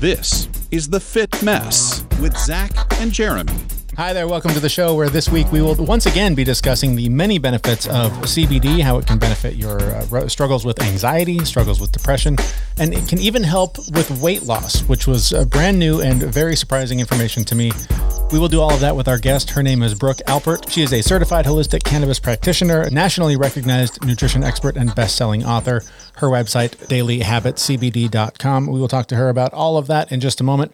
This is The Fit Mess with Zach and Jeremy. Hi there, welcome to the show where this week we will once again be discussing the many benefits of CBD, how it can benefit your uh, struggles with anxiety, struggles with depression, and it can even help with weight loss, which was uh, brand new and very surprising information to me. We will do all of that with our guest. Her name is Brooke Alpert. She is a certified holistic cannabis practitioner, nationally recognized nutrition expert, and best selling author. Her website, dailyhabitcbd.com. We will talk to her about all of that in just a moment.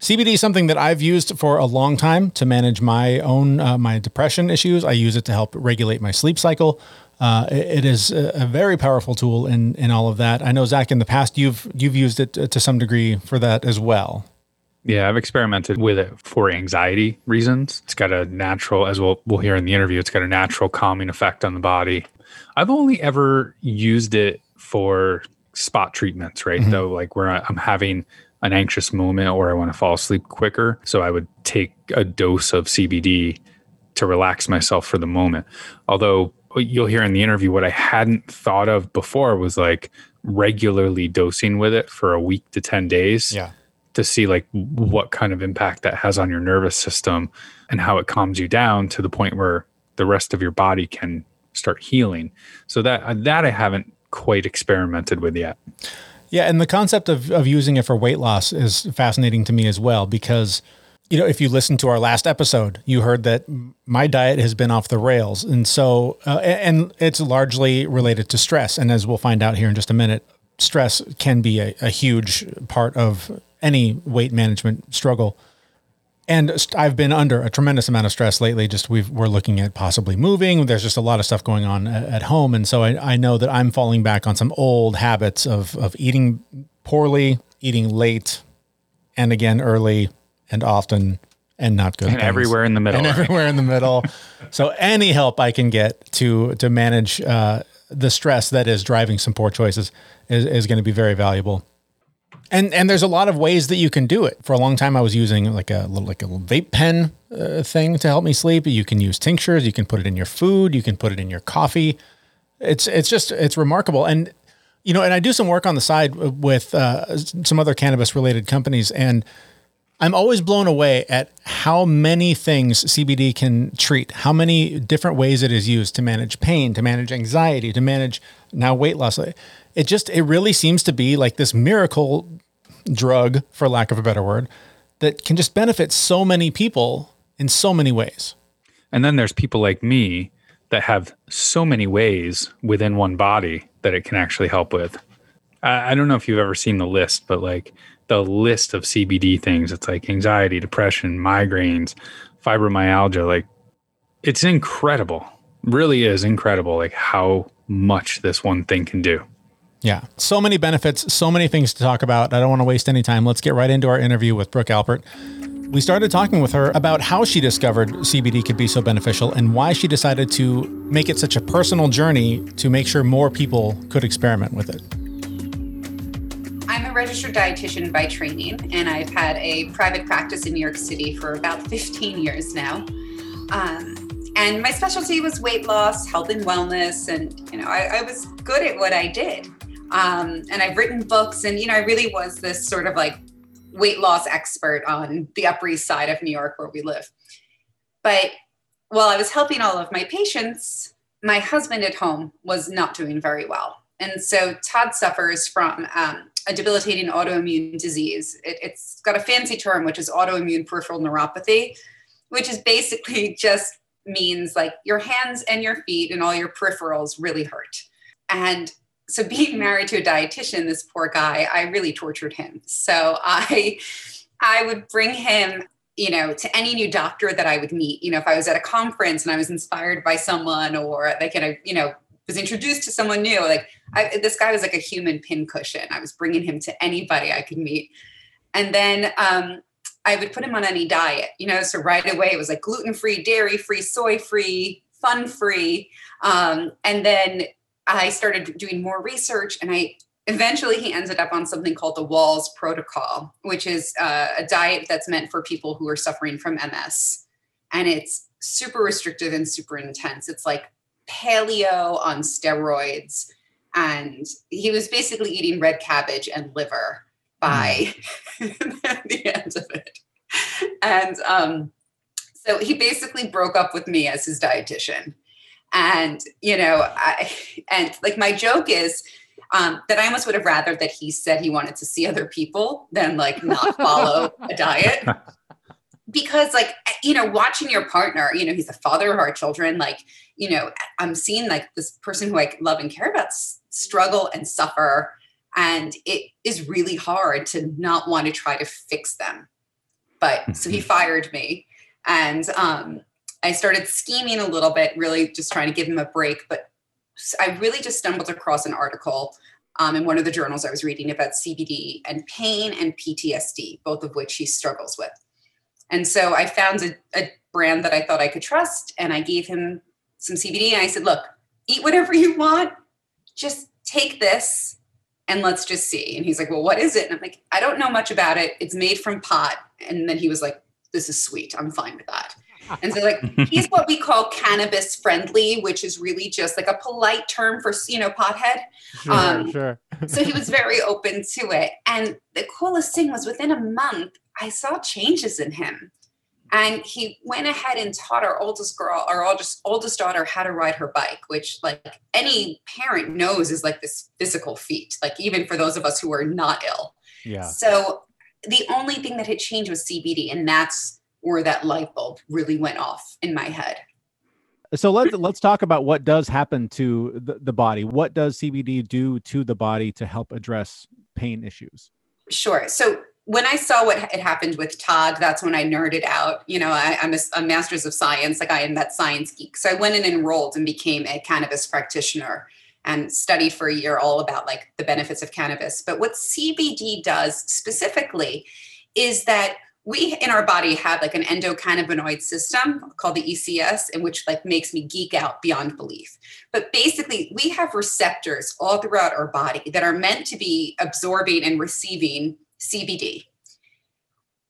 CBD is something that I've used for a long time to manage my own uh, my depression issues. I use it to help regulate my sleep cycle. Uh, it, it is a, a, very powerful tool in in all of that. I know Zach, in the past you've you've used it to some degree for that as well. Yeah, I've experimented with it for anxiety reasons. It's got a natural, as we'll we'll hear in the interview, it's got a natural calming effect on the body. I've only ever used it for spot treatments, right? Mm-hmm. Though, like where I'm having an anxious moment or I want to fall asleep quicker. So I would take a dose of CBD to relax myself for the moment. Although uh, you'll hear in the interview, what I hadn't thought of before was like regularly dosing with it for a week to 10 days. Yeah. To see like what kind of impact that has on your nervous system and how it calms you down to the point where the rest of your body can start healing. So that uh, that I haven't quite experimented with yet. Yeah, and the concept of, of using it for weight loss is fascinating to me as well because you know, if you listen to our last episode, you heard that my diet has been off the rails, and so uh, and it's largely related to stress. And as we'll find out here in just a minute, stress can be a, a huge part of any weight management struggle and I've been under a tremendous amount of stress lately. Just we are looking at possibly moving. There's just a lot of stuff going on at, home, and so I, I, know that I'm falling back on some old habits of of eating poorly, eating late, and again early and often, and not good. And things. everywhere in the middle. And everywhere in the middle. so any help I can get to to manage uh, the stress that is driving some poor choices is, is going to be very valuable. And and there's a lot of ways that you can do it. For a long time, I was using like a little like a little vape pen uh, thing to help me sleep. You can use tinctures. You can put it in your food. You can put it in your coffee. It's it's just it's remarkable. And you know, and I do some work on the side with uh, some other cannabis related companies, and I'm always blown away at how many things CBD can treat, how many different ways it is used to manage pain, to manage anxiety, to manage now weight loss it just it really seems to be like this miracle drug for lack of a better word that can just benefit so many people in so many ways. And then there's people like me that have so many ways within one body that it can actually help with. I, I don't know if you've ever seen the list but like the list of cbd things. It's like anxiety depression migraines fibromyalgia like it's incredible. Really is incredible like how much this one thing can do yeah. So many benefits, so many things to talk about. I don't want to waste any time. Let's get right into our interview with Brooke Alpert. We started talking with her about how she discovered CBD could be so beneficial and why she decided to make it such a personal journey to make sure more people could experiment with it. I'm a registered dietitian by training, and I've had a private practice in New York City for about 15 years now. Um, and my specialty was weight loss, health and wellness, and you know, I, I was good at what I did. Um, and I've written books, and you know, I really was this sort of like weight loss expert on the Upper East Side of New York where we live. But while I was helping all of my patients, my husband at home was not doing very well. And so Todd suffers from um, a debilitating autoimmune disease. It, it's got a fancy term, which is autoimmune peripheral neuropathy, which is basically just means like your hands and your feet and all your peripherals really hurt. And so being married to a dietitian this poor guy i really tortured him. So i i would bring him you know to any new doctor that i would meet. You know if i was at a conference and i was inspired by someone or like and i you know was introduced to someone new like I, this guy was like a human pincushion. I was bringing him to anybody i could meet. And then um, i would put him on any diet you know so right away it was like gluten free dairy free soy free fun free um, and then I started doing more research and I eventually he ended up on something called the Wahls Protocol, which is uh, a diet that's meant for people who are suffering from MS. And it's super restrictive and super intense. It's like paleo on steroids. And he was basically eating red cabbage and liver. by the end of it. And um, so he basically broke up with me as his dietitian. And, you know, I, and like my joke is, um, that I almost would have rather that he said he wanted to see other people than like not follow a diet. Because, like, you know, watching your partner, you know, he's the father of our children. Like, you know, I'm seeing like this person who I love and care about struggle and suffer. And it is really hard to not want to try to fix them. But so he fired me. And um, I started scheming a little bit, really just trying to give him a break. But I really just stumbled across an article um, in one of the journals I was reading about CBD and pain and PTSD, both of which he struggles with. And so I found a, a brand that I thought I could trust, and I gave him some CBD. And I said, Look, eat whatever you want, just take this and let's just see. And he's like, Well, what is it? And I'm like, I don't know much about it. It's made from pot. And then he was like, This is sweet. I'm fine with that. And so, like, he's what we call cannabis friendly, which is really just like a polite term for, you know, pothead. Sure, um, sure. so he was very open to it. And the coolest thing was within a month, I saw changes in him. And he went ahead and taught our oldest girl, our oldest oldest daughter, how to ride her bike, which like any parent knows is like this physical feat, like even for those of us who are not ill. Yeah. So the only thing that had changed was CBD, and that's where that light bulb really went off in my head. So let's let's talk about what does happen to the, the body. What does CBD do to the body to help address pain issues? Sure. So when I saw what had happened with Todd, that's when I nerded out. You know, I, am a, a, master's of science, like I am that science geek. So I went and enrolled and became a cannabis practitioner and studied for a year all about like the benefits of cannabis. But what CBD does specifically is that we in our body have like an endocannabinoid system called the ECS, in which like makes me geek out beyond belief. But basically, we have receptors all throughout our body that are meant to be absorbing and receiving CBD.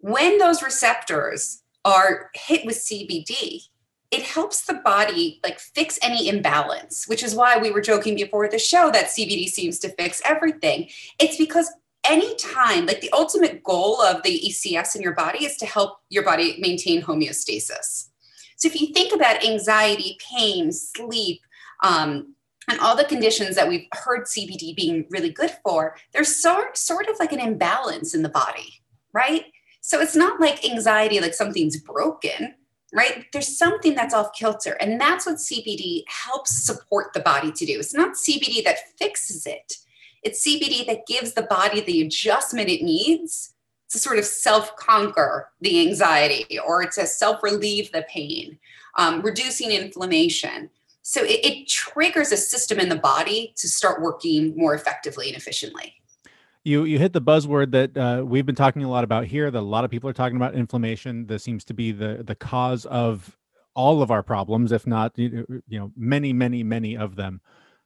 When those receptors are hit with CBD, it helps the body like fix any imbalance, which is why we were joking before the show that CBD seems to fix everything. It's because anytime, like the ultimate goal of the ECS in your body is to help your body maintain homeostasis. So if you think about anxiety, pain, sleep, um, and all the conditions that we've heard CBD being really good for, there's sort, sort of like an imbalance in the body, right? So it's not like anxiety, like something's broken, right? There's something that's off kilter. And that's what CBD helps support the body to do. It's not CBD that fixes it, it's CBD that gives the body the adjustment it needs to sort of self conquer the anxiety or to self relieve the pain, um, reducing inflammation. So it, it triggers a system in the body to start working more effectively and efficiently. You you hit the buzzword that uh, we've been talking a lot about here. That a lot of people are talking about inflammation. This seems to be the the cause of all of our problems, if not you know many many many of them.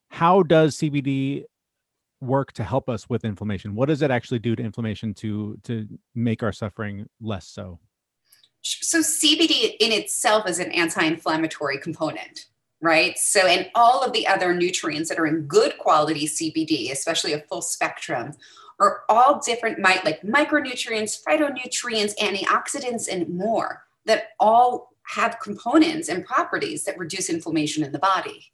How does CBD work to help us with inflammation? What does it actually do to inflammation to to make our suffering less so? So CBD in itself is an anti-inflammatory component, right? So and all of the other nutrients that are in good quality CBD, especially a full spectrum, are all different might like micronutrients, phytonutrients, antioxidants, and more that all have components and properties that reduce inflammation in the body.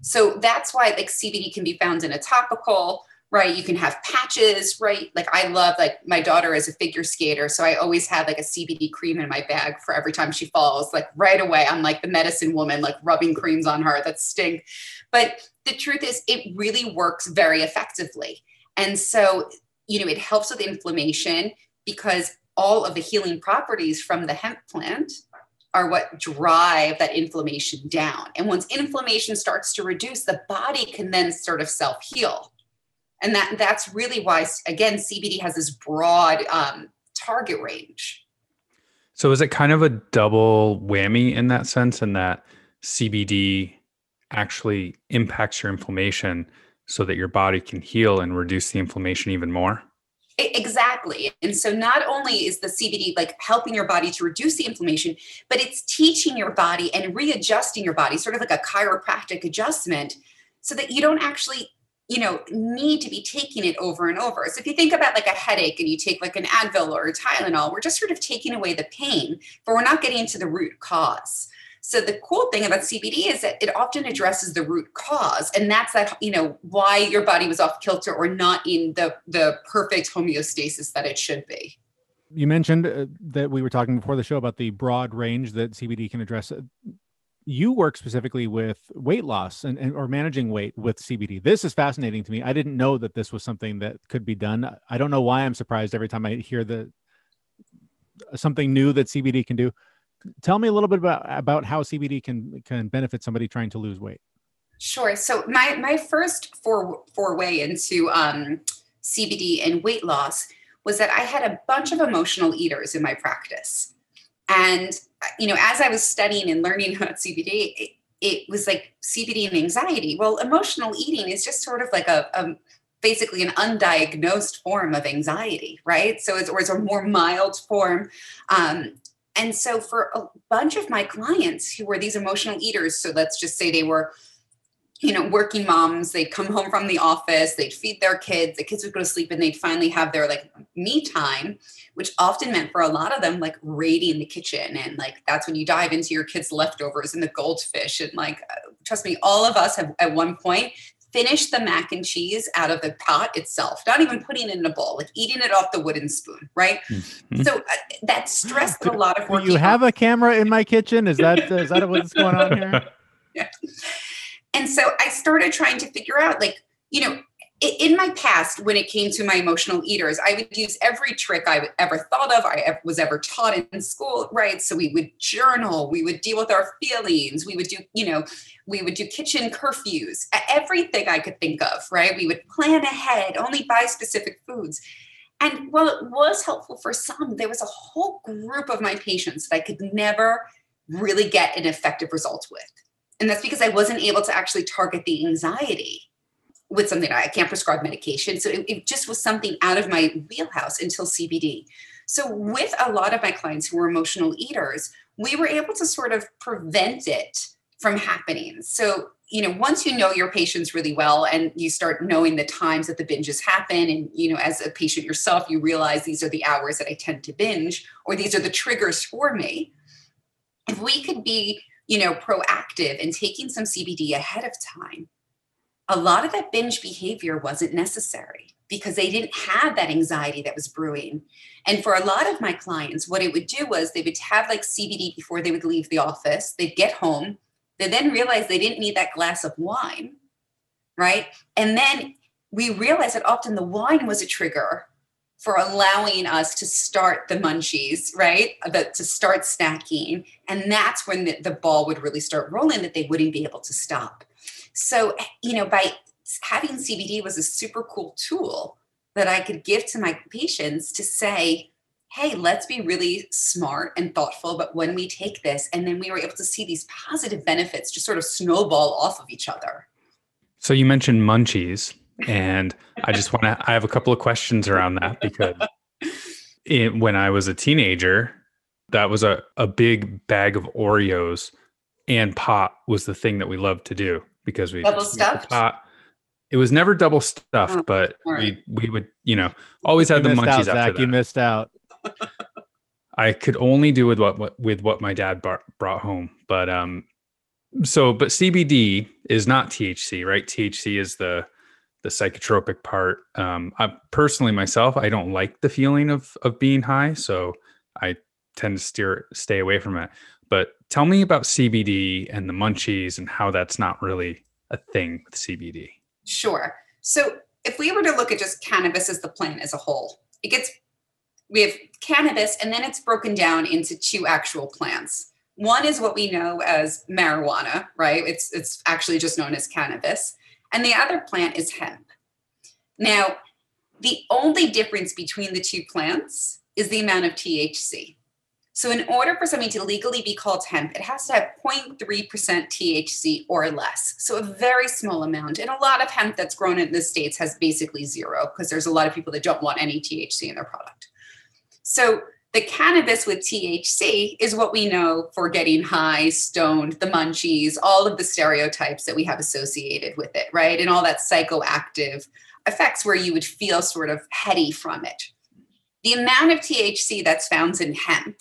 So that's why like CBD can be found in a topical, right? You can have patches, right? Like I love like my daughter is a figure skater, so I always have like a CBD cream in my bag for every time she falls. Like right away, I'm like the medicine woman, like rubbing creams on her that stink. But the truth is, it really works very effectively. And so, you know, it helps with inflammation because all of the healing properties from the hemp plant are what drive that inflammation down. And once inflammation starts to reduce, the body can then sort of self heal and that that's really why again cbd has this broad um, target range. So is it kind of a double whammy in that sense in that cbd actually impacts your inflammation so that your body can heal and reduce the inflammation even more exactly and so not only is the cbd like helping your body to reduce the inflammation but it's teaching your body and readjusting your body sort of like a chiropractic adjustment so that you don't actually you know, need to be taking it over and over. So if you think about like a headache and you take like an Advil or a Tylenol, we're just sort of taking away the pain, but we're not getting to the root cause. So the cool thing about CBD is that it often addresses the root cause, and that's that you know why your body was off kilter or not in the the perfect homeostasis that it should be. You mentioned uh, that we were talking before the show about the broad range that CBD can address. You work specifically with weight loss and, and or managing weight with CBD. This is fascinating to me. I didn't know that this was something that could be done. I don't know why I'm surprised every time I hear the something new that CBD can do tell me a little bit about about how CBD can can benefit somebody trying to lose weight. Sure. So my my first for foray into um, CBD and weight loss was that I had a bunch of emotional eaters in my practice, and you know, as I was studying and learning about CBD, it, it was like CBD and anxiety. Well, emotional eating is just sort of like a, a basically an undiagnosed form of anxiety, right? So it's or it's a more mild form. Um, and so for a bunch of my clients who were these emotional eaters, so let's just say they were you know, working moms, they'd come home from the office, they'd feed their kids, the kids would go to sleep, and they'd finally have their like me time, which often meant for a lot of them like raiding the kitchen. And like that's when you dive into your kids' leftovers and the goldfish. And like, uh, trust me, all of us have at one point finish the mac and cheese out of the pot itself, not even putting it in a bowl, like eating it off the wooden spoon, right? Mm-hmm. So uh, that stressed a lot of work. You have a camera in my kitchen? Is that uh, is that what's going on here? yeah. And so I started trying to figure out, like, you know, my past, when it came to my emotional eaters, I would use every trick I ever thought of, I was ever taught in school, right? So we would journal, we would deal with our feelings, we would do, you know, we would do kitchen curfews, everything I could think of, right? We would plan ahead, only buy specific foods. And while it was helpful for some, there was a whole group of my patients that I could never really get an effective result with. And that's because I wasn't able to actually target the anxiety with something I can't prescribe medication. So it, it, just was something out of my wheelhouse until CBD. So with a lot of my clients who were emotional eaters, we were able to sort of prevent it from happening. So, you know, once you know your patients really well and you start knowing the times that the binges happen, and, you know, as a patient yourself, you realize these are the hours that I tend to binge, or these are the triggers for me. If we could be, you know, proactive in taking some CBD ahead of time, a lot of that binge behavior wasn't necessary because they didn't have that anxiety that was brewing. And for a lot of my clients, what it would do was they would have like CBD before they would leave the office. They'd get home. They then realize they didn't need that glass of wine, right? And then we realized that often the wine was a trigger for allowing us to start the munchies, right? Uh, the, to start snacking. And that's when the, the ball would really start rolling that they wouldn't be able to stop. So, you know, by having CBD was a super cool tool that I could give to my patients to say, hey, let's be really smart and thoughtful But when we take this. And then we were able to see these positive benefits just sort of snowball off of each other. So you mentioned munchies, and I just want to, I have a couple of questions around that because it, when I was a teenager, that was a, a big bag of Oreos and pot was the thing that we loved to do because we double stuffed. It was never double stuffed, oh, but right. we we would you know always had you the munchies out, after Zach, that. You missed out. I could only do with what, what with what my dad bar, brought home, but um, so but CBD is not THC, right? THC is the the psychotropic part. Um, I personally myself, I don't like the feeling of of being high, so I tend to steer stay away from it. But tell me about CBD and the munchies and how that's not really a thing with CBD. Sure. So if we were to look at just cannabis as the plant as a whole, it gets we have cannabis and then it's broken down into two actual plants. One is what we know as marijuana, right? It's it's actually just known as cannabis. And the other plant is hemp. Now, the only difference between the two plants is the amount of THC. So, in order for something to legally be called hemp, it has to have 0.3% THC or less. So, a very small amount. And a lot of hemp that's grown in the States has basically zero because there's a lot of people that don't want any THC in their product. So, The cannabis with THC is what we know for getting high, stoned, the munchies, all of the stereotypes that we have associated with it, right? And all that psychoactive effects where you would feel sort of heady from it. The amount of THC that's found in hemp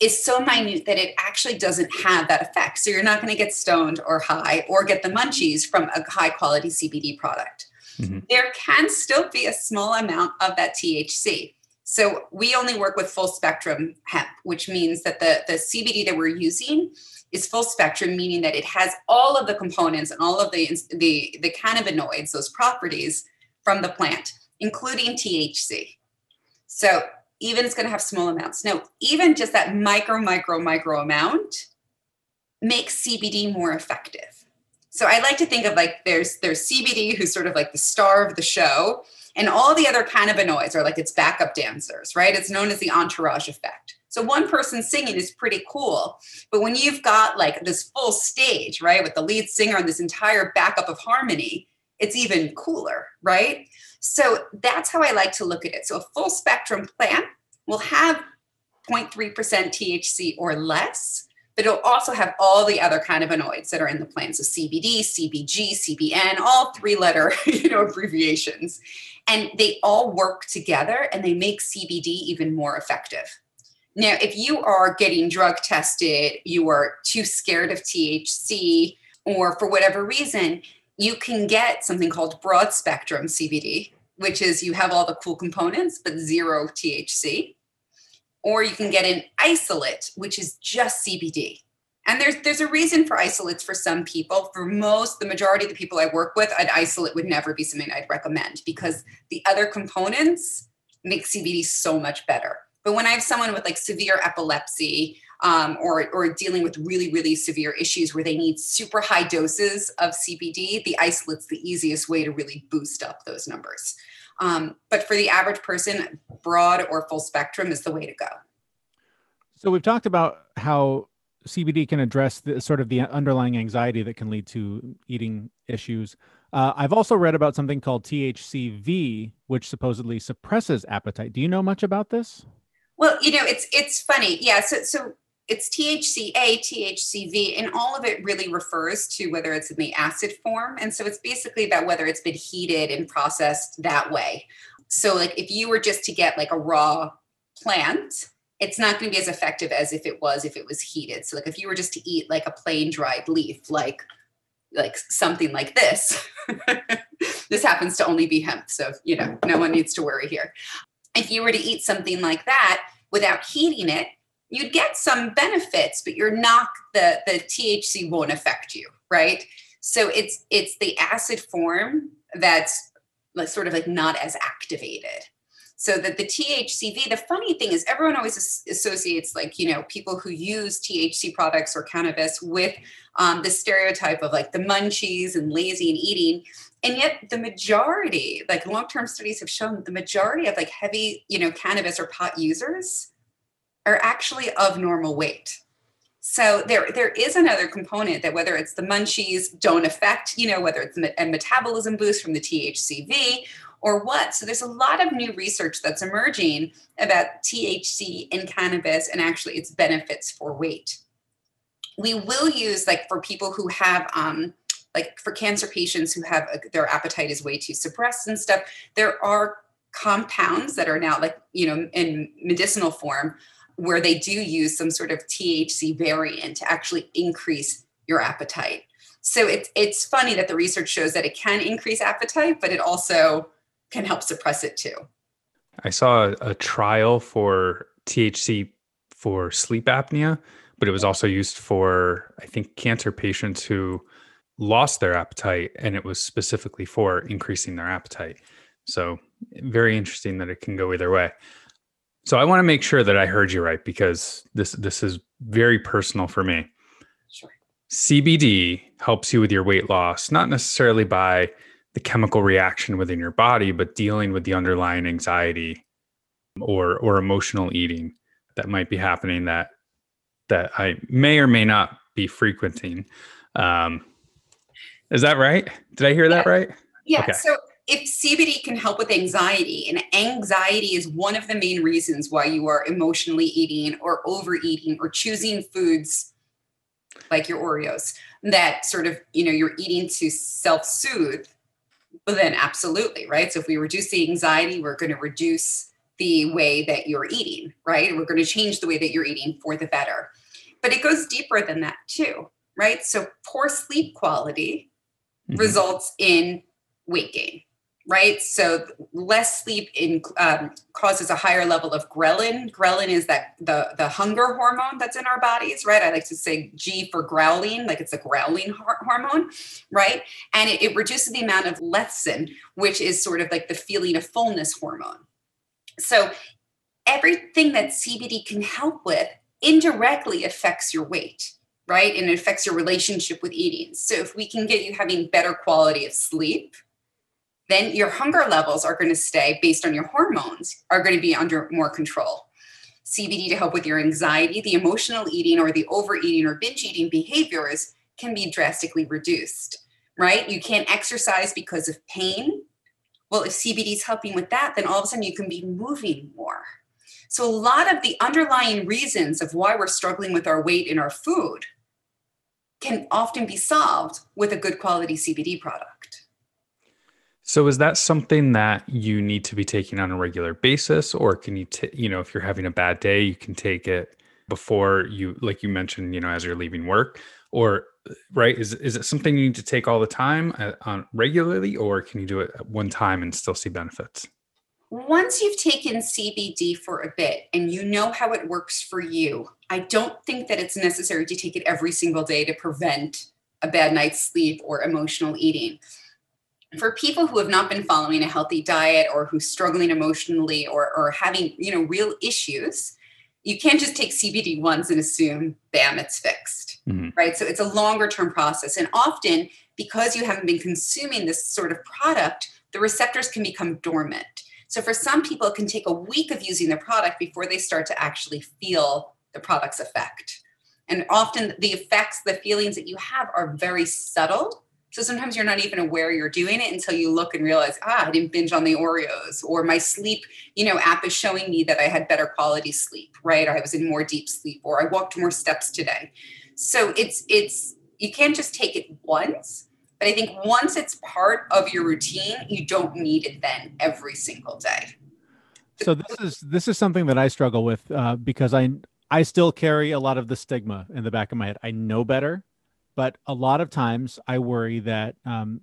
is so minute that it actually doesn't have that effect. So you're not going to get stoned or high or get the munchies from a high quality CBD product. Mm-hmm. There can still be a small amount of that THC. So we only work with full spectrum hemp, which means that the, the CBD that we're using is full spectrum, meaning that it has all of the components and all of the, the, the cannabinoids, those properties from the plant, including THC. So even it's going to have small amounts. No, even just that micro, micro, micro amount makes CBD more effective. So I like to think of like there's there's CBD who's sort of like the star of the show, and all the other cannabinoids are like its backup dancers, right? It's known as the entourage effect. So one person singing is pretty cool, but when you've got like this full stage, right, with the lead singer and this entire backup of harmony, it's even cooler, right? So that's how I like to look at it. So a full spectrum plant will have 0.3% THC or less, but it'll also have all the other cannabinoids that are in the plant. So CBD, CBG, CBN, all three letter you know, abbreviations. And they all work together and they make CBD even more effective. Now, if you are getting drug tested, you are too scared of THC, or for whatever reason, you can get something called broad spectrum CBD, which is you have all the cool components, but zero THC. Or you can get an isolate, which is just CBD. And there's there's a reason for isolates for some people. For most, the majority of the people I work with, an isolate would never be something I'd recommend because the other components make CBD so much better. But when I have someone with like severe epilepsy um, or, or dealing with really, really severe issues where they need super high doses of CBD, the isolate's the easiest way to really boost up those numbers. Um, but for the average person, broad or full spectrum is the way to go. So we've talked about how CBD can address the sort of the underlying anxiety that can lead to eating issues. Uh, I've also read about something called THCV, which supposedly suppresses appetite. Do you know much about this? Well, you know, it's it's funny. Yeah. So so it's THCA, THCV, and all of it really refers to whether it's in the acid form. And so it's basically about whether it's been heated and processed that way. So, like, if you were just to get like a raw plant, it's not going to be as effective as if it was if it was heated. So, like, if you were just to eat like a plain dried leaf, like like something like this, this happens to only be hemp. So, you know, no one needs to worry here. If you were to eat something like that without heating it, you'd get some benefits, but you're not the the THC won't affect you, right? So it's it's the acid form that's sort of like not as activated. So that the THCV, the funny thing is everyone always associates like, you know, people who use THC products or cannabis with um, the stereotype of like the munchies and lazy and eating. And yet the majority, like long-term studies have shown the majority of like heavy, you know, cannabis or pot users are actually of normal weight. So there, there is another component that whether it's the munchies don't affect, you know, whether it's a metabolism boost from the THCV or what. So there's a lot of new research that's emerging about THC in cannabis and actually its benefits for weight. We will use like for people who have um, like for cancer patients who have a, their appetite is way too suppressed and stuff. There are compounds that are now like you know in medicinal form where they do use some sort of THC variant to actually increase your appetite. So it's it's funny that the research shows that it can increase appetite, but it also can help suppress it too. I saw a, a trial for THC for sleep apnea, but it was also used for I think cancer patients who lost their appetite and it was specifically for increasing their appetite. So very interesting that it can go either way. So I want to make sure that I heard you right because this this is very personal for me. Sure. CBD helps you with your weight loss, not necessarily by the chemical reaction within your body, but dealing with the underlying anxiety or or emotional eating that might be happening that that I may or may not be frequenting. Um, is that right? Did I hear yeah. that right? Yeah. Okay. So if CBD can help with anxiety, and anxiety is one of the main reasons why you are emotionally eating or overeating or choosing foods like your Oreos that sort of, you know, you're eating to self soothe, well, then absolutely, right? So if we reduce the anxiety, we're going to reduce the way that you're eating, right? We're going to change the way that you're eating for the better. But it goes deeper than that too, right? So poor sleep quality mm-hmm. results in weight gain right? So less sleep in, um, causes a higher level of ghrelin. Ghrelin is that the the hunger hormone that's in our bodies, right? I like to say G for growling, like it's a growling hormone, right? And it, it reduces the amount of leptin, which is sort of like the feeling of fullness hormone. So everything that CBD can help with indirectly affects your weight right? And it affects your relationship with eating. So if we can get you having better quality of sleep, then your hunger levels are going to stay based on your hormones are going to be under more control. Cbd to help with your anxiety the emotional eating or the overeating or binge eating behaviors can be drastically reduced right? You can't exercise because of pain. Well if cbd is helping with that then all of a sudden you can be moving more. So a lot of the underlying reasons of why we're struggling with our weight and our food can often be solved with a good quality cbd product so is that something that you need to be taking on a regular basis or can you t- you know if you're having a bad day you can take it before you like you mentioned you know as you're leaving work or right is is it something you need to take all the time uh, on regularly or can you do it at one time and still see benefits? Once you've taken CBD for a bit and you know how it works for you, I don't think that it's necessary to take it every single day to prevent a bad night's sleep or emotional eating for people who have not been following a healthy diet or who's struggling emotionally or, or having you know real issues you can't just take cbd once and assume bam it's fixed. Mm-hmm. right? So it's a longer term process. And often because you haven't been consuming this sort of product the receptors can become dormant. So for some people it can take a week of using the product before they start to actually feel the product's effect. And often the effects the feelings that you have are very subtle so sometimes you're not even aware you're doing it until you look and realize, ah, I didn't binge on the Oreos, or my sleep, you know, app is showing me that I had better quality sleep, right? Or I was in more deep sleep, or I walked more steps today. So it's it's you can't just take it once, but I think once it's part of your routine, you don't need it then every single day. So this is this is something that I struggle with uh, because I I still carry a lot of the stigma in the back of my head. I know better but a lot of times I worry that um,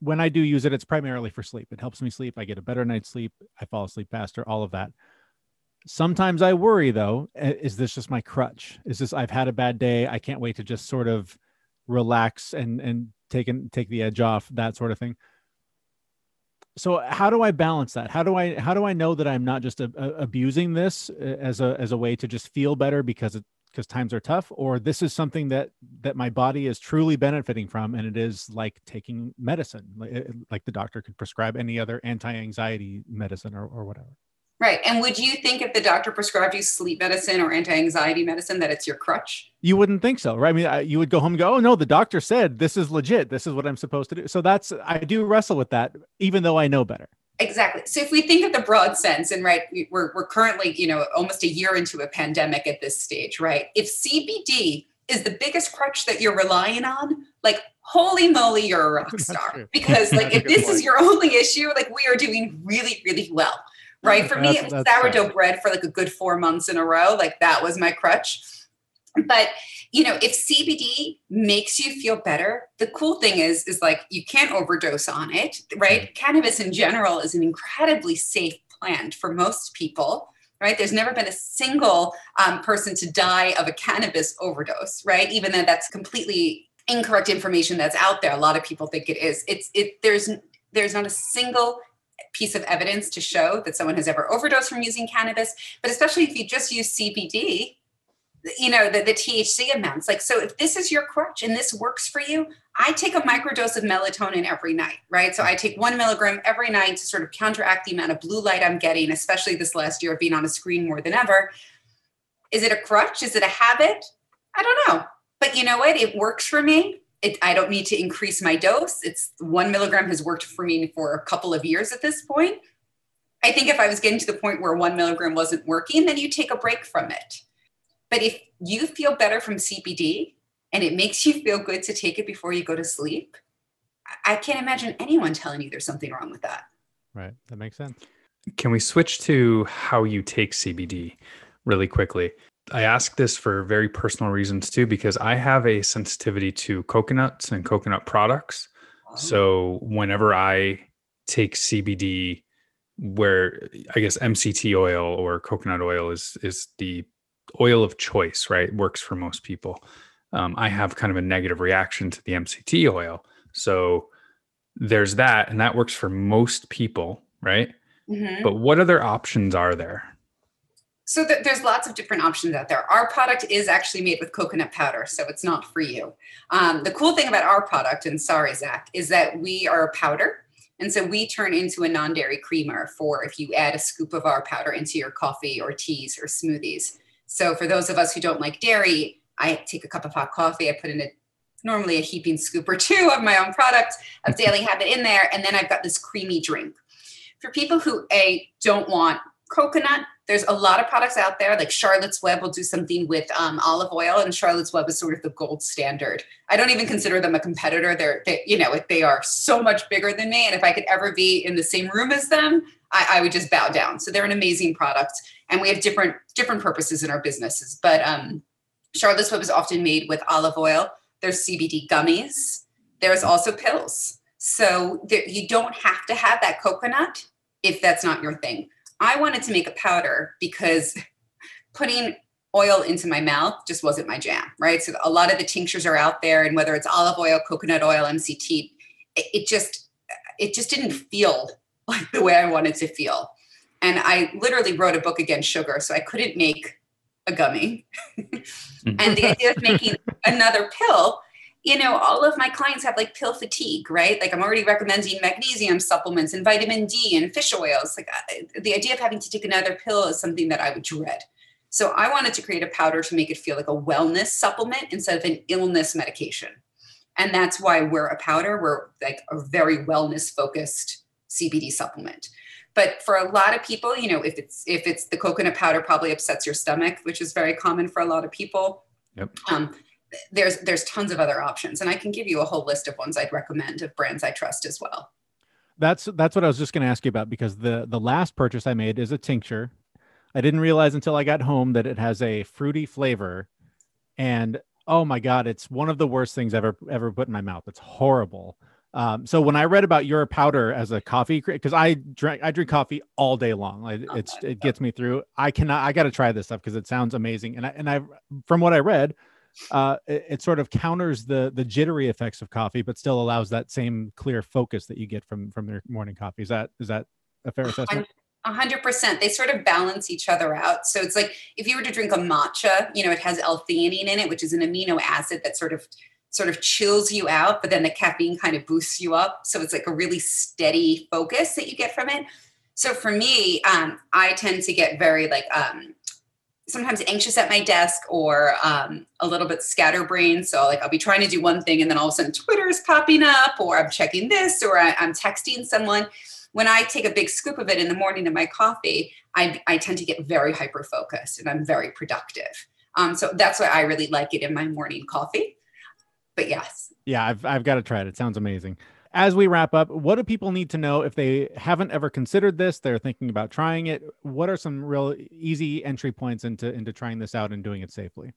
when I do use it, it's primarily for sleep. It helps me sleep. I get a better night's sleep. I fall asleep faster, all of that. Sometimes I worry though, is this just my crutch? Is this I've had a bad day? I can't wait to just sort of relax and and take and take the edge off, that sort of thing. So how do I balance that? How do I how do I know that I'm not just a, a, abusing this uh, as a as a way to just feel better because it because times are tough or this is something that that my body is truly benefiting from and it is like taking medicine like, eh, like the doctor could prescribe any other anti-anxiety medicine or, or whatever. Right and would you think if the doctor prescribed you sleep medicine or anti-anxiety medicine that it's your crutch? You wouldn't think so right? I mean I, you would go home and go oh no the doctor said this is legit this is what i'm supposed to do. So that's i do wrestle with that even though i know better Exactly. So if we think of the broad sense, and right, we're, we're currently, you know, almost a year into a pandemic at this stage, right? If CBD is the biggest crutch that you're relying on, like holy moly, you're a rock star. Because like if this point. is your only issue, like we are doing really, really well. Right. For me, it was sourdough bread for like a good four months in a row. Like that was my crutch. But you know, if CBD makes you feel better, the cool thing is, is like you can't overdose on it, right? Cannabis in general is an incredibly safe plant for most people right? There's never been a single um, person to die of a cannabis overdose, right? Even though that's completely incorrect information that's out there. A lot of people think it is. It's it. There's there's not a single piece of evidence to show that someone has ever overdosed from using cannabis. But especially if you just use CBD, you know the, the thc amounts. Like so if this is your crutch and this works for you i take a microdose of melatonin every night right? So i take one milligram every night to sort of counteract the amount of blue light i'm getting especially this last year of being on a screen more than ever. Is it a crutch? Is it a habit? I don't know. But you know what? It works for me. It, I don't need to increase my dose. It's one milligram has worked for me for a couple of years at this point. I think if I was getting to the point where one milligram wasn't working, then you take a break from it. But if you feel better from CBD and it makes you feel good to take it before you go to sleep, I can't imagine anyone telling you there's something wrong with that. Right. That makes sense. Can we switch to how you take CBD really quickly? I ask this for very personal reasons too, because I have a sensitivity to coconuts and coconut products. Oh. So whenever I take CBD, where I guess MCT oil or coconut oil is is the oil of choice, right? Works for most people. Um, I have kind of a negative reaction to the MCT oil. So there's that, and that works for most people, right? Mhm. But what other options are there? So th- there's lots of different options out there. Our product is actually made with coconut powder, so it's not for you. Um, the cool thing about our product, and sorry, Zach, is that we are a powder. And so we turn into a non dairy creamer for if you add a scoop of our powder into your coffee or teas or smoothies. So for those of us who don't like dairy, I take a cup of hot coffee, I put in a normally a heaping scoop or two of my own product of daily habit in there, and then I've got this creamy drink. For people who a don't want coconut, there's a lot of products out there. Like Charlotte's Web will do something with um, olive oil, and Charlotte's Web is sort of the gold standard. I don't even consider them a competitor. They're, they, you know, they are so much bigger than me, and if I could ever be in the same room as them, I, I would just bow down. So they're an amazing product, and we have different different purposes in our businesses. But um, Charlotte's Web is often made with olive oil. There's CBD gummies. There's also pills. So there, you don't have to have that coconut if that's not your thing. I wanted to make a powder because putting oil into my mouth just wasn't my jam, right? So a lot of the tinctures are out there, and whether it's olive oil, coconut oil, MCT, it, it just it just didn't feel like the way I wanted to feel. And I literally wrote a book against sugar, so I couldn't make a gummy. and the idea of making another pill you know, all of my clients have like pill fatigue, right? Like I'm already recommending magnesium supplements and vitamin D and fish oils. Like I, the idea of having to take another pill is something that I would dread. So I wanted to create a powder to make it feel like a wellness supplement instead of an illness medication. And that's why we're a powder. We're like a very wellness focused CBD supplement. But for a lot of people, you know, if it's if it's the coconut powder probably upsets your stomach, which is very common for a lot of people. Yep. Um, there's there's tons of other options and i can give you a whole list of ones i'd recommend of brands i trust as well That's that's what I was just going to ask you about because the the last purchase I made is a tincture. I didn't realize until I got home that it has a fruity flavor, and oh my god, it's one of the worst things I've ever ever put in my mouth. It's horrible. Um, so when I read about your powder as a coffee, because I drink I drink coffee all day long, like it's it gets me through. I cannot. I got to try this stuff because it sounds amazing. And I and I from what I read, uh, it, it sort of counters the the jittery effects of coffee, but still allows that same clear focus that you get from from your morning coffee. Is that is that a fair assessment? A hundred percent. They sort of balance each other out. So it's like if you were to drink a matcha, you know, it has L-theanine in it, which is an amino acid that sort of sort of chills you out, but then the caffeine kind of boosts you up. So it's like a really steady focus that you get from it. So for me, um, I tend to get very like um, sometimes anxious at my desk or um, a little bit scatterbrained. So like I'll be trying to do one thing and then all of a sudden Twitter is popping up or I'm checking this or I, I'm texting someone. When I take a big scoop of it in the morning in my coffee, I, I tend to get very hyper focused and I'm very productive. Um, so that's why I really like it in my morning coffee. But yes, Yeah, I've I've got to try it. It sounds amazing. As we wrap up, what do people need to know if they haven't ever considered this? They're thinking about trying it. What are some real easy entry points into into trying this out and doing it safely?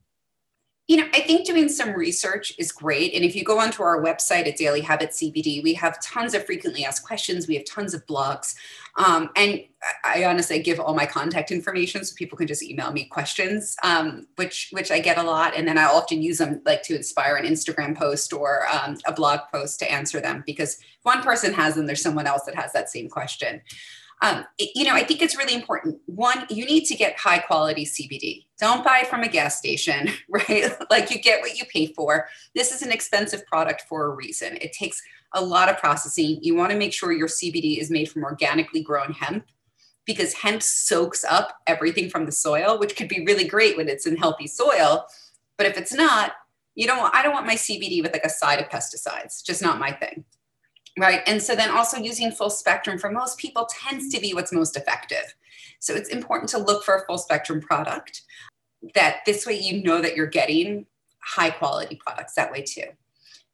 You know, I think doing some research is great. And if you go onto our website at Daily Habit CBD, we have tons of frequently asked questions. We have tons of blogs. Um, and I honestly give all my contact information so people can just email me questions, um, which which I get a lot. And then I often use them like to inspire an Instagram post or um, a blog post to answer them because one person has them, there's someone else that has that same question. Um, you know, I think it's really important. One, you need to get high quality CBD. Don't buy from a gas station, right? like you get what you pay for. This is an expensive product for a reason. It takes a lot of processing. You want to make sure your CBD is made from organically grown hemp because hemp soaks up everything from the soil, which could be really great when it's in healthy soil. But if it's not, You don't want, I don't want my CBD with like a side of pesticides, just not my thing. Right. And so then also using full spectrum for most people tends to be what's most effective. So it's important to look for a full spectrum product that this way you know that you're getting high quality products that way too.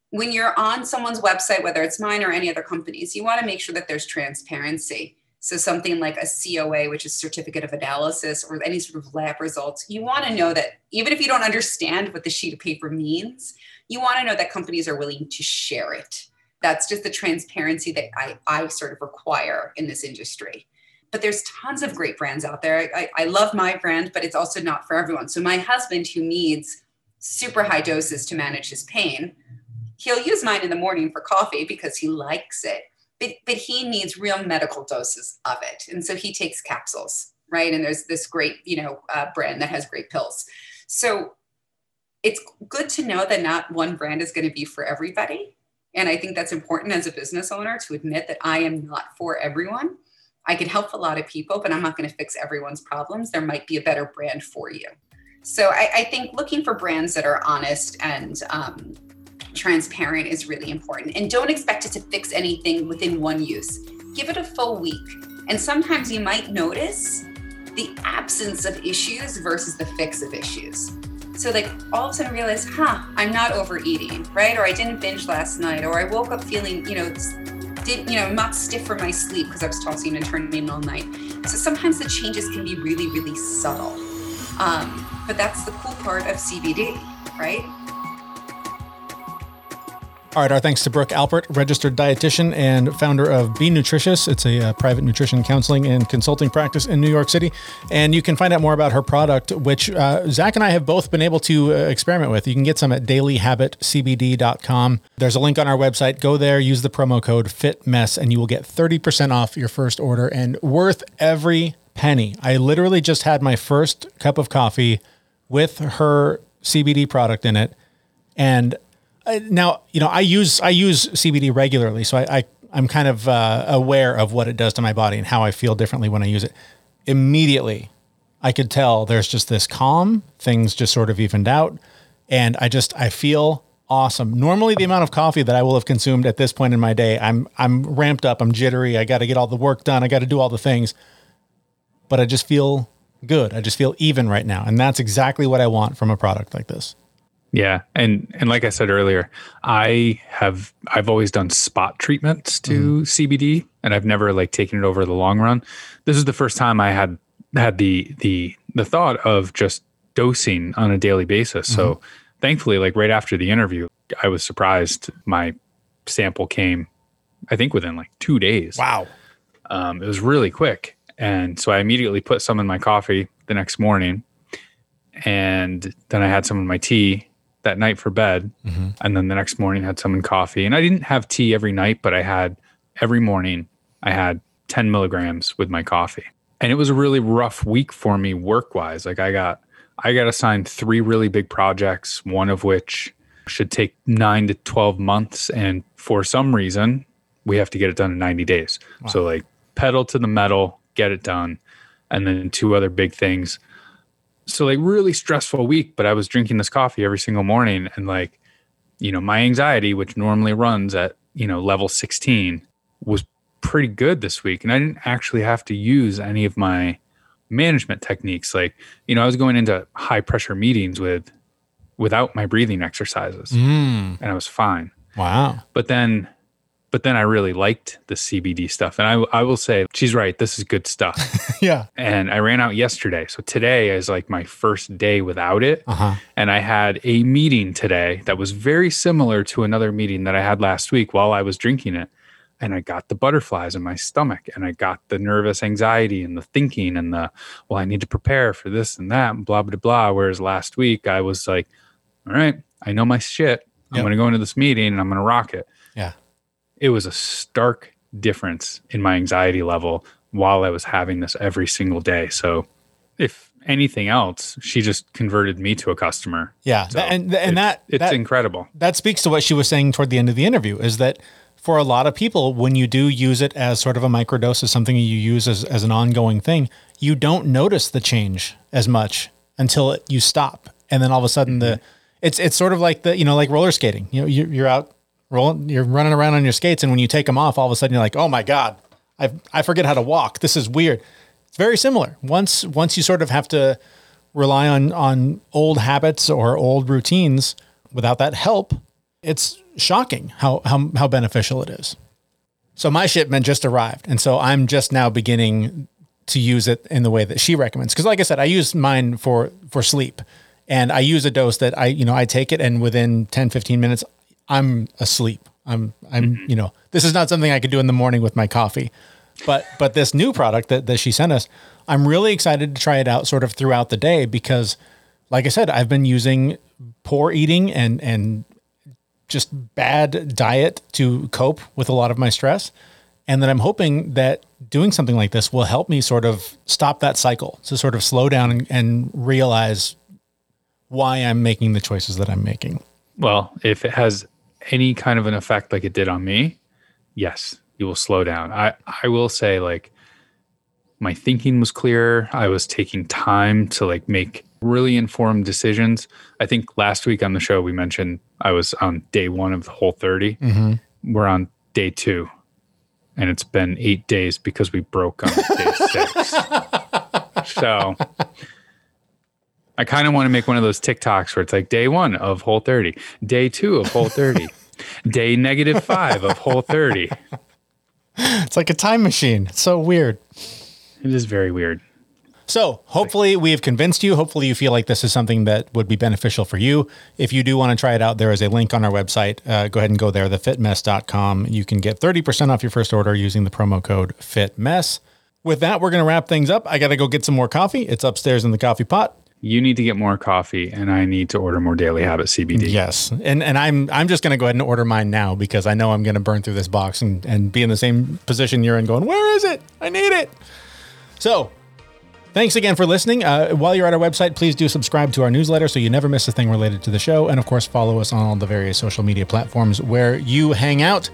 When you're on someone's website, whether it's mine or any other companies, you want to make sure that there's transparency. So something like a COA, which is certificate of analysis, or any sort of lab results, you want to know that even if you don't understand what the sheet of paper means, you want to know that companies are willing to share it. That's just the transparency that I, I sort of require in this industry. But there's tons of great brands out there. I, I love my brand, but it's also not for everyone. So my husband, who needs super high doses to manage his pain, he'll use mine in the morning for coffee because he likes it but, but he needs real medical doses of it. And so he takes capsules, right? And there's this great, you know, uh, brand that has great pills. So it's good to know that not one brand is going to be for everybody. And I think that's important as a business owner to admit that I am not for everyone. I can help a lot of people, but I'm not going to fix everyone's problems. There might be a better brand for you. So I, I think looking for brands that are honest and um, transparent is really important. And don't expect it to fix anything within one use. Give it a full week. And sometimes you might notice the absence of issues versus the fix of issues. So like all of a sudden realize, huh, I'm not overeating, right? Or I didn't binge last night, or I woke up feeling, you know, did you know, not stiff from my sleep because I was tossing and turning all night. So sometimes the changes can be really, really subtle. Um, but that's the cool part of CBD, right? All right, our thanks to Brooke Alpert, registered dietitian and founder of B Nutritious. It's a, uh, private nutrition counseling and consulting practice in New York City. And you can find out more about her product, which uh, Zach and I have both been able to uh, experiment with. You can get some at dailyhabitcbd.com. There's a link on our website. Go there, use the promo code FITMESS, and you will get 30% off your first order and worth every penny. I literally just had my first cup of coffee with her CBD product in it. And now you know I use I use CBD regularly, so I, I am kind of uh, aware of what it does to my body and how I feel differently when I use it. Immediately, I could tell there's just this calm. Things just sort of evened out, and I just I feel awesome. Normally, the amount of coffee that I will have consumed at this point in my day, I'm I'm ramped up. I'm jittery. I got to get all the work done. I got to do all the things, but I just feel good. I just feel even right now, and that's exactly what I want from a product like this. Yeah, and and like I said earlier, I have I've always done spot treatments to mm. CBD, and I've never like taken it over the long run. This is the first time I had had the the the thought of just dosing on a daily basis. Mm-hmm. So thankfully, like right after the interview, I was surprised. My sample came, I think, within like two days. Wow, um, it was really quick, and so I immediately put some in my coffee the next morning, and then I had some in my tea that night for bed. Mm-hmm. And then the next morning had some in coffee. And I didn't have tea every night, but I had every morning, I had 10 milligrams with my coffee. And it was a really rough week for me work wise. Like I got, I got assigned three really big projects, one of which should take nine to 12 months. And for some reason, we have to get it done in 90 days. Wow. So, like, pedal to the metal, get it done. And then two other big things so like really stressful week, but I was drinking this coffee every single morning and like, you know, my anxiety, which normally runs at, you know, level 16 was pretty good this week. And I didn't actually have to use any of my management techniques. Like, you know, I was going into high pressure meetings with, without my breathing exercises mm. and I was fine. Wow. But then but then I really liked the CBD stuff. And I, I will say, she's right. This is good stuff. yeah. And I ran out yesterday. So today is like my first day without it. Uh-huh. And I had a meeting today that was very similar to another meeting that I had last week while I was drinking it. And I got the butterflies in my stomach and I got the nervous anxiety and the thinking and the, well, I need to prepare for this and that and blah, blah, blah. Whereas last week I was like, all right, I know my shit. I'm going to go into this meeting and I'm going to rock it. Yeah it was a stark difference in my anxiety level while I was having this every single day. So if anything else, she just converted me to a customer. Yeah. So and and that it's that, incredible. That speaks to what she was saying toward the end of the interview is that for a lot of people, when you do use it as sort of a microdose as something you use as, as an ongoing thing, you don't notice the change as much until it, you stop. And then all of a sudden mm-hmm. the it's it's sort of like the you know like roller skating. You know, you're, you're out rolling, you're running around on your skates, and when you take them off, all of a sudden you're like, oh my god, I I forget how to walk. This is weird. It's very similar. Once once you sort of have to rely on on old habits or old routines without that help, it's shocking how how how beneficial it is. So my shipment just arrived, and so I'm just now beginning to use it in the way that she recommends. Because, like I said, I use mine for for sleep, and I use a dose that I you know I take it, and within 10, 15 minutes, I'm asleep. I'm I'm mm-hmm. you know this is not something I could do in the morning with my coffee, but but this new product that that she sent us, I'm really excited to try it out sort of throughout the day because, like I said, I've been using poor eating and and just bad diet to cope with a lot of my stress. And then I'm hoping that doing something like this will help me sort of stop that cycle to sort of slow down and, and realize why I'm making the choices that I'm making. Well, if it has any kind of an effect like it did on me, yes, you will slow down. I, I will say like my thinking was clearer. I was taking time to like make really informed decisions. I think last week on the show we mentioned I was on day one of the whole 30. Mm-hmm. We're on day two. And it's been eight days because we broke on day six. So I kind of want to make one of those TikToks where it's like day one of whole 30, day two of whole 30, day negative five of whole 30. It's like a time machine. It's so weird. It is very weird. So hopefully we have convinced you. Hopefully you feel like this is something that would be beneficial for you. If you do want to try it out, there is a link on our website. Uh, go ahead and go there, thefitmess.com. You can get 30% off your first order using the promo code FITMESS. With that, we're going to wrap things up. I got to go get some more coffee. It's upstairs in the coffee pot. You need to get more coffee, and I need to order more Daily Habit CBD. Yes. And and I'm I'm just going to go ahead and order mine now because I know I'm going to burn through this box and, and be in the same position you're in going, where is it? I need it. So Thanks again for listening. Uh, while you're at our website, please do subscribe to our newsletter so you never miss a thing related to the show. And of course, follow us on all the various social media platforms where you hang out.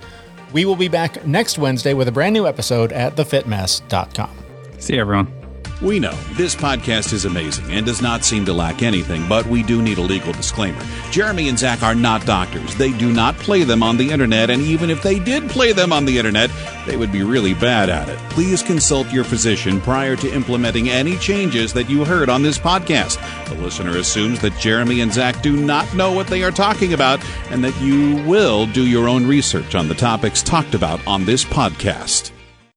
We will be back next Wednesday with a brand new episode at thefitmess.com. See you, everyone. We know this podcast is amazing and does not seem to lack anything, but we do need a legal disclaimer. Jeremy and Zach are not doctors. They do not play them on the internet, and even if they did play them on the internet, they would be really bad at it. Please consult your physician prior to implementing any changes that you heard on this podcast. The listener assumes that Jeremy and Zach do not know what they are talking about and that you will do your own research on the topics talked about on this podcast.